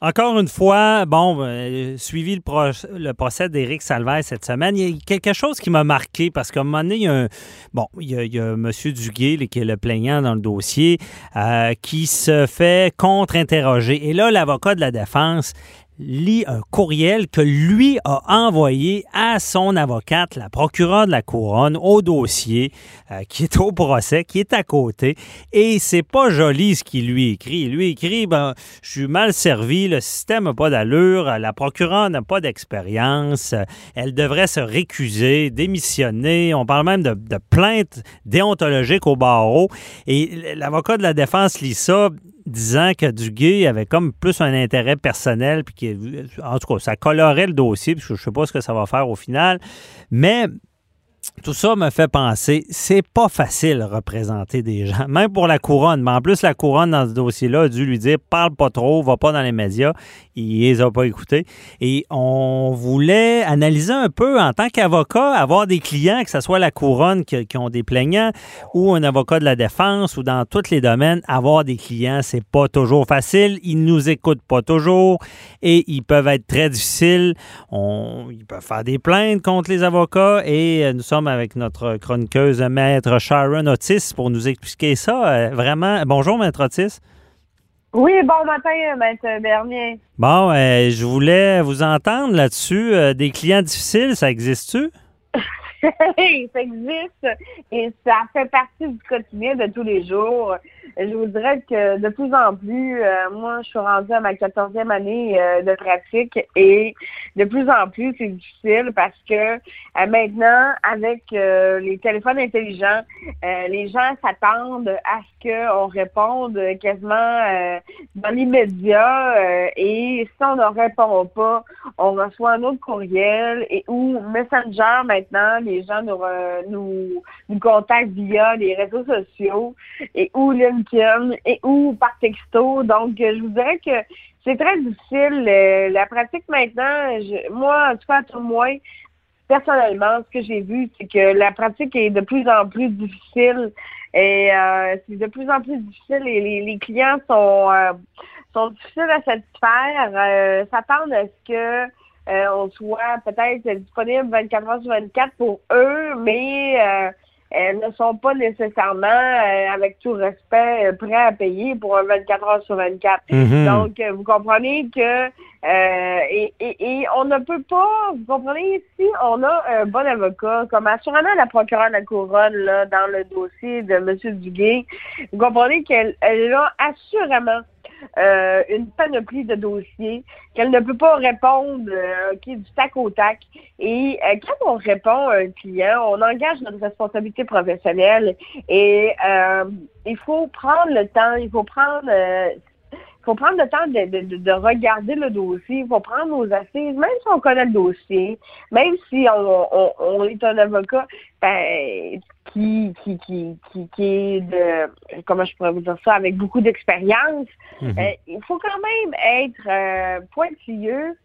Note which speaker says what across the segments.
Speaker 1: Encore une fois, bon, euh, suivi le, procès d'Éric Salvaire cette semaine, il y a quelque chose qui m'a marqué parce qu'à un moment donné, il y a un, bon, il y a, M. Duguay, qui est le plaignant dans le dossier, euh, qui se fait contre-interroger. Et là, l'avocat de la défense lit un courriel que lui a envoyé à son avocate, la procureure de la couronne, au dossier, euh, qui est au procès, qui est à côté. Et c'est pas joli ce qu'il lui écrit. Il lui écrit ben, Je suis mal servi, le système n'a pas d'allure, la procureure n'a pas d'expérience, elle devrait se récuser, démissionner. On parle même de, de plainte déontologique au barreau. Et l'avocat de la défense lit ça disant que Duguay avait comme plus un intérêt personnel, puis en tout cas, ça colorait le dossier, que je ne sais pas ce que ça va faire au final. Mais tout ça me fait penser, c'est pas facile représenter des gens, même pour la couronne. Mais en plus, la couronne, dans ce dossier-là, a dû lui dire parle pas trop, va pas dans les médias. Il les a pas écoutés. Et on voulait analyser un peu, en tant qu'avocat, avoir des clients, que ce soit la couronne qui, ont des plaignants ou un avocat de la défense ou dans tous les domaines, avoir des clients, c'est pas toujours facile. Ils nous écoutent pas toujours et ils peuvent être très difficiles. Ils peuvent faire des plaintes contre les avocats et euh, nous sommes avec notre chroniqueuse maître Sharon Otis pour nous expliquer ça. Euh, vraiment, bonjour maître Otis.
Speaker 2: Oui, bon matin, maître Bernier.
Speaker 1: Bon, euh, je voulais vous entendre là-dessus. Euh, des clients difficiles, ça existe-tu?
Speaker 2: ça existe et ça fait partie du quotidien de tous les jours. Je vous dirais que de plus en plus, euh, moi, je suis rendue à ma quatorzième année euh, de pratique. Et de plus en plus, c'est difficile parce que euh, maintenant, avec les téléphones intelligents, les gens s'attendent à ce qu'on réponde quasiment dans l'immédiat. Et si on ne répond pas, on reçoit un autre courriel et ou Messenger maintenant, les gens nous, nous, nous contactent via les réseaux sociaux et ou Et ou par texto. Donc, je vous dirais que c'est très difficile. Euh, la pratique maintenant, moi, en tout cas, tout personnellement, ce que j'ai vu, c'est que la pratique est de plus en plus difficile et euh, c'est de plus en plus difficile et les, clients sont, euh, sont difficiles à satisfaire, s'attendent à ce que euh, on soit peut-être disponible 24 heures sur 24 pour eux, mais euh, elles ne sont pas nécessairement, euh, avec tout respect, prêts à payer pour un 24 heures sur 24. Mm-hmm. Donc, vous comprenez que et, et, on ne peut pas, vous comprenez, si on a un bon avocat, comme assurément la procureure de la couronne là, dans le dossier de M. Duguay, vous comprenez qu'elle elle a assurément euh, une panoplie de dossiers, qu'elle ne peut pas répondre euh, est du tac au tac. Et euh, quand on répond à un client, on engage notre responsabilité professionnelle et il faut prendre le temps, il faut prendre faut prendre le temps de, regarder le dossier, il faut prendre nos assises, même si on connaît le dossier, même si on, est un avocat ben, qui, qui, qui, qui, est de, comment je pourrais vous dire ça, avec beaucoup d'expérience, mhm. euh, il faut quand même être euh, pointilleux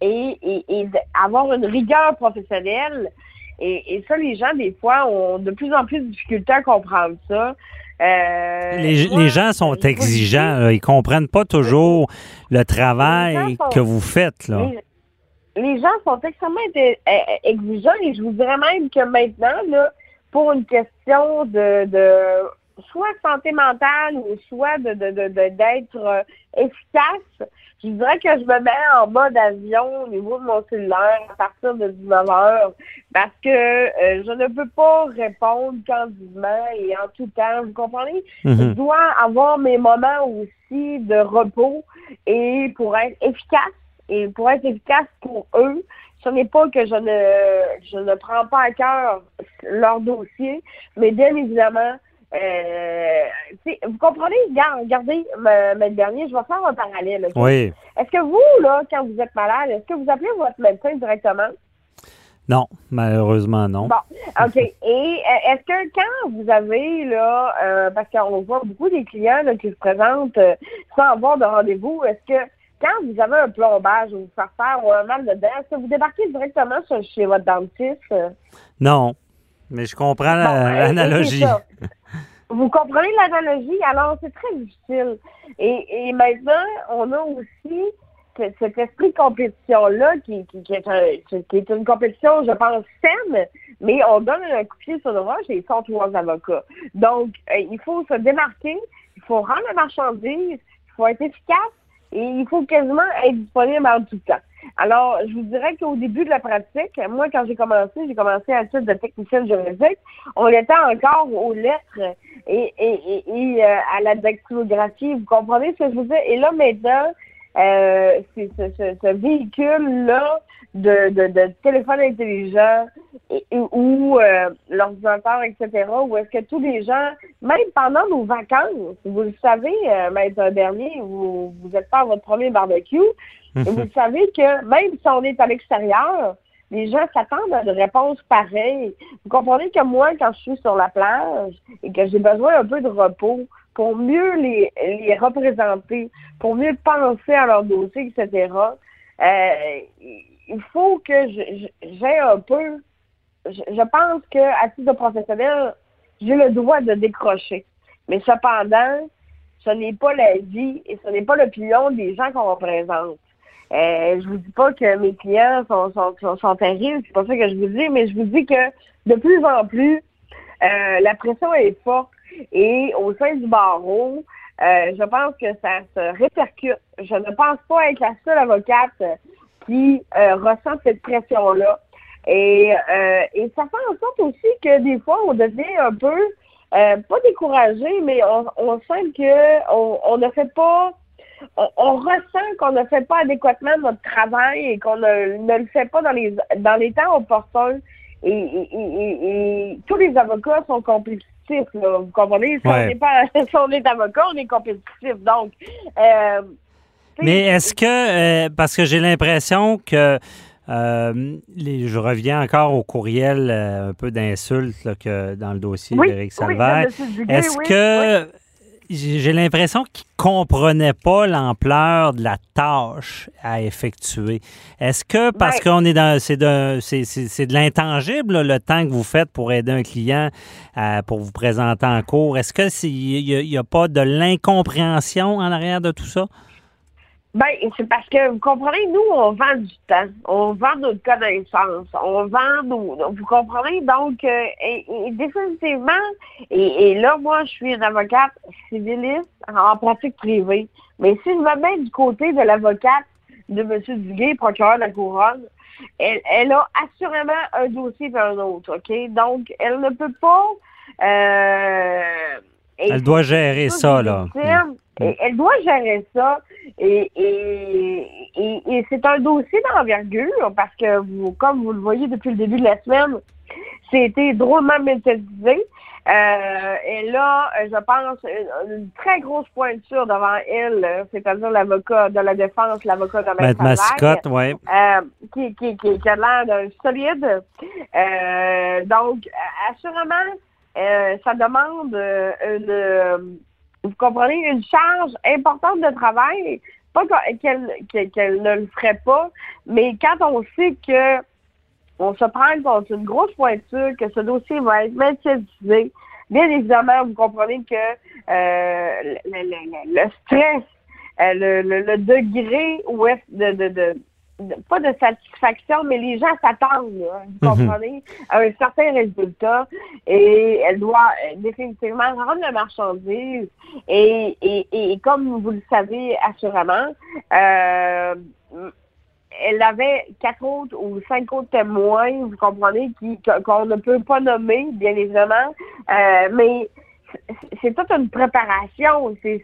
Speaker 2: et, et, avoir une rigueur professionnelle. Et, et ça, les gens, des fois, ont de plus en plus de difficultés à comprendre ça.
Speaker 1: Euh, les, gens sont exigeants. Ils Ils comprennent pas toujours le travail que vous faites. Là.
Speaker 2: Les, gens sont extrêmement euh, exigeants et je vous dirais même que maintenant, là, pour une question de, de soit santé mentale ou soit de, d'être euh, efficace, je dirais que je me mets en mode avion au niveau de mon cellulaire à partir de 19 heures parce que euh, je ne peux pas répondre candidement et en tout temps. Vous comprenez? Mhm. Je dois avoir mes moments aussi de repos et pour être efficace et pour être efficace pour eux, ce n'est pas que je ne je ne prends pas à cœur leur dossier, mais bien évidemment, euh, vous comprenez? Regardez, le dernier, je vais faire un parallèle.
Speaker 1: Oui.
Speaker 2: Est-ce que vous, là, quand vous êtes malade, est-ce que vous appelez votre médecin directement?
Speaker 1: Non, malheureusement non.
Speaker 2: Bon, OK. Et euh, est-ce que quand vous avez, là, euh, parce qu'on voit beaucoup des clients qui se présentent sans avoir de rendez-vous, est-ce que quand vous avez un plombage ou vous faire faire ou un mal de dents, est-ce que vous débarquez directement chez votre dentiste?
Speaker 1: Non, mais je comprends l'analogie.
Speaker 2: Vous comprenez l'analogie? Alors, c'est très difficile. Et, et, maintenant, on a aussi cet esprit de compétition-là, qui, qui, qui, est qui, est une compétition, je pense, saine, mais on donne un coup de pied sur le roche et ils sont trois avocats. Donc, euh, il faut se démarquer, il faut rendre la marchandise, il faut être efficace et il faut quasiment être disponible en tout temps. Alors, je vous dirais qu'au début de la pratique, moi, quand j'ai commencé, j'ai commencé à titre de technicienne juridique, on était encore aux lettres et, euh, à la dactylographie. Vous comprenez ce que je veux dire? Et là, maintenant, euh, ce, véhicule-là de, de, de, téléphone intelligent et, ou euh, l'ordinateur, etc., où est-ce que tous les gens, même pendant nos vacances, vous le savez, euh, Maître Bernier, vous n'êtes pas à votre premier barbecue, et vous savez que même si on est à l'extérieur, les gens s'attendent à des réponses pareilles. Vous comprenez que moi, quand je suis sur la plage et que j'ai besoin un peu de repos, pour mieux les, les représenter, pour mieux penser à leur dossier, etc., euh, il faut que j'ai un peu, je, pense qu'à titre professionnel, j'ai le droit de décrocher. Mais cependant, ce n'est pas la vie et ce n'est pas l'opinion des gens qu'on représente. Euh, je vous dis pas que mes clients sont, sont, sont, terribles, c'est pas ça que je vous dis, mais je vous dis que de plus en plus, euh, la pression est forte et au sein du barreau, euh, je pense que ça se répercute. Je ne pense pas être la seule avocate qui euh, ressent cette pression-là. Et, euh, et ça fait en sorte aussi que des fois, on devient un peu, pas découragé, mais on, on sent que on, on ne fait pas on, ressent qu'on ne fait pas adéquatement notre travail et qu'on ne, ne, le fait pas dans les dans les temps opportuns. Et, et, et, et tous les avocats sont compétitifs vous comprenez? Si, on n'est pas, on est avocat, on est compétitif. Donc, euh,
Speaker 1: mais est-ce que, euh, parce que j'ai l'impression que euh, je reviens encore au courriel un peu d'insultes que dans le dossier d'Éric Salvaire. est-ce que j'ai l'impression qu'il ne comprenait pas l'ampleur de la tâche à effectuer. Est-ce que parce qu'on est dans c'est de c'est, de l'intangible le temps que vous faites pour aider un client pour vous présenter en cours, est-ce que il n'y a, pas de l'incompréhension en arrière de tout ça?
Speaker 2: Ben, c'est parce que, vous comprenez, nous, on vend du temps. On vend notre connaissance. On vend nos... Vous comprenez? Donc, euh, et, définitivement, et, là, moi, je suis une avocate civiliste en pratique privée. Mais si je me mets du côté de l'avocate de M. Duguay, procureur de la Couronne, elle, elle a assurément un dossier et un autre, OK? Donc, elle ne peut pas... Euh,
Speaker 1: elle doit gérer ça, là.
Speaker 2: Et elle doit gérer ça. Et, et, et, c'est un dossier d'envergure parce que, vous, comme vous le voyez depuis le début de la semaine, c'était drôlement médiatisé. Euh, et là, je pense, une, très grosse pointure devant elle, c'est-à-dire l'avocat de la défense, l'avocat de Maître
Speaker 1: Mascotte, ouais.
Speaker 2: euh, qui, qui, qui, qui, a l'air d'un solide. Euh, donc, assurément, euh, ça demande euh, une vous comprenez, une charge importante de travail. Pas qu'elle ne le ferait pas, mais quand on sait que on se prend contre une grosse pointure, que ce dossier va être médiatisé, bien évidemment, vous comprenez que euh, le, stress, euh, le, degré où est de pas de satisfaction, mais les gens s'attendent, vous mhm. comprenez, à un certain résultat. Et elle doit euh, définitivement rendre la marchandise. Et, et, et comme vous le savez assurément, euh, elle avait quatre autres ou cinq autres témoins, vous comprenez, qui qu'on ne peut pas nommer, bien évidemment, euh, mais c'est toute une préparation. C'est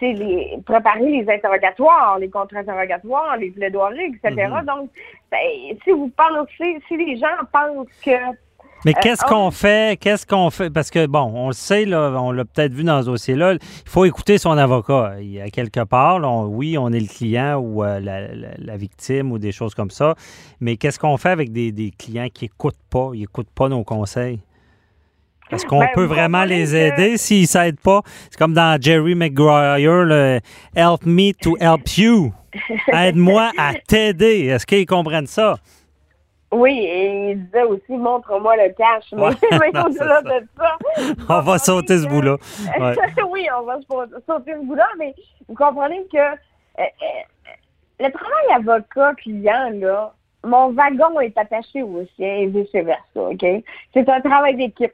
Speaker 2: c'est les, préparer les interrogatoires, les contre-interrogatoires, les plaidoiries, etc. Mhm. Donc, ben, si vous pensez, si les gens pensent que
Speaker 1: mais euh, qu'est-ce qu'on fait? Qu'est-ce qu'on fait? Parce que, bon, on le sait, là, on l'a peut-être vu dans ce dossier-là, il faut écouter son avocat. Il y a quelque part, oui, on est le client ou euh, la, victime ou des choses comme ça, mais qu'est-ce qu'on fait avec des, des clients qui n'écoutent pas, ils n'écoutent pas nos conseils? Est-ce qu'on ben, peut vraiment les aider s'ils ne s'aident pas? C'est comme dans Jerry Maguire, le Help me to help you. Aide-moi à t'aider. Est-ce qu'ils comprennent ça?
Speaker 2: Oui, et il disait aussi montre-moi le cash. Mais, au-delà de ça.
Speaker 1: On va sauter ce bout-là.
Speaker 2: oui, on va sauter ce bout-là, mais vous comprenez que euh, euh, le travail avocat-client, là, mon wagon est attaché au sien et vice-versa, OK? C'est un travail d'équipe.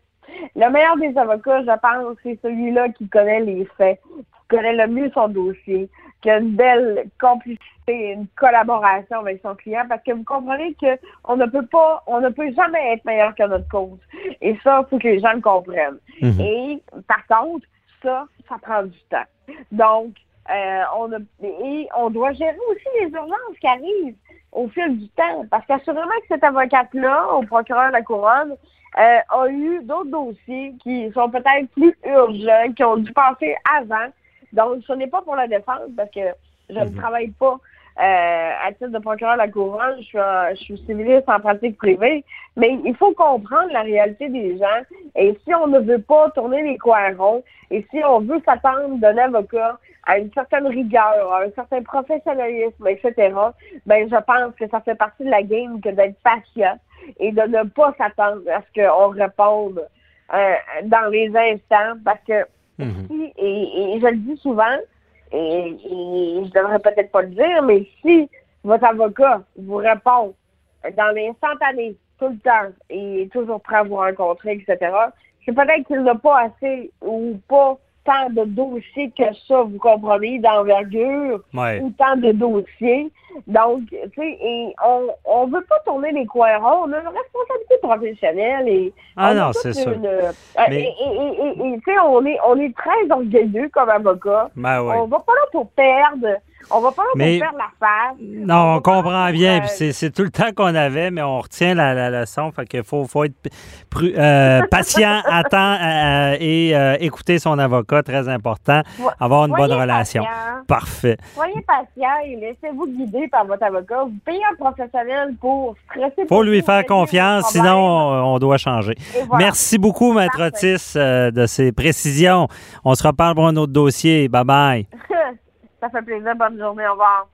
Speaker 2: Le meilleur des avocats, je pense, c'est celui-là qui connaît les faits, qui connaît le mieux son dossier, qui a une belle complicité, une collaboration avec son client, parce que vous comprenez qu'on ne peut pas, on ne peut jamais être meilleur que notre cause. Et ça, il faut que les gens le comprennent.
Speaker 1: Mhm.
Speaker 2: Et par contre, ça, ça prend du temps. Donc, euh, on a, et on doit gérer aussi les urgences qui arrivent au fil du temps. Parce qu'assurément que cet avocate-là, au procureur de la couronne, euh, a eu d'autres dossiers qui sont peut-être plus urgents, qui ont dû passer avant. Donc, ce n'est pas pour la défense parce que je ne
Speaker 1: Mhm.
Speaker 2: travaille pas euh, à titre de procureur de la couronne, je suis, un- je suis civiliste en pratique privée, mais il faut comprendre la réalité des gens. Et si on ne veut pas tourner les coins ronds, et si on veut s'attendre d'un avocat à une certaine rigueur, à un certain professionnalisme, etc., ben je pense que ça fait partie de la game que d'être patient et de ne pas s'attendre à ce qu'on réponde euh, dans les instants, parce que
Speaker 1: Mhm.
Speaker 2: si, et, et je le dis souvent, et, et je devrais peut-être pas le dire, mais si votre avocat vous répond dans l'instantané, tout le temps, et est toujours prêt à vous rencontrer, etc., c'est peut-être qu'il n'a pas assez ou pas tant de dossiers que ça, vous comprenez, d'envergure
Speaker 1: Ouais.
Speaker 2: ou tant de dossiers. Donc, tu sais, et on on veut pas tourner les coins ronds. On a une responsabilité professionnelle et
Speaker 1: Ah non, c'est Mais-
Speaker 2: Et, et- et- et- et, tu sais, on est, on est très orgueilleux comme avocat.
Speaker 1: Ben oui.
Speaker 2: On va pas là pour perdre. On va pas
Speaker 1: Mais-
Speaker 2: perdre la.
Speaker 1: Non, on comprend bien.
Speaker 2: euh,
Speaker 1: C'est, tout le temps qu'on avait, mais on retient la, la leçon. Fait qu'il faut, faut être pru- euh, patient, attendre euh, et euh, écouter son avocat, très important.
Speaker 2: Vo-
Speaker 1: Avoir une bonne relation. Parfait.
Speaker 2: Soyez patient et laissez-vous guider par votre avocat. Vous payez un professionnel pour stresser.
Speaker 1: Faut lui faire confiance, sinon on, on doit changer.
Speaker 2: Et voilà.
Speaker 1: Merci beaucoup, Maître. Otis, de ces précisions. On se reparle pour un autre dossier. Bye bye.
Speaker 2: Ça fait plaisir. Bonne journée. Au revoir.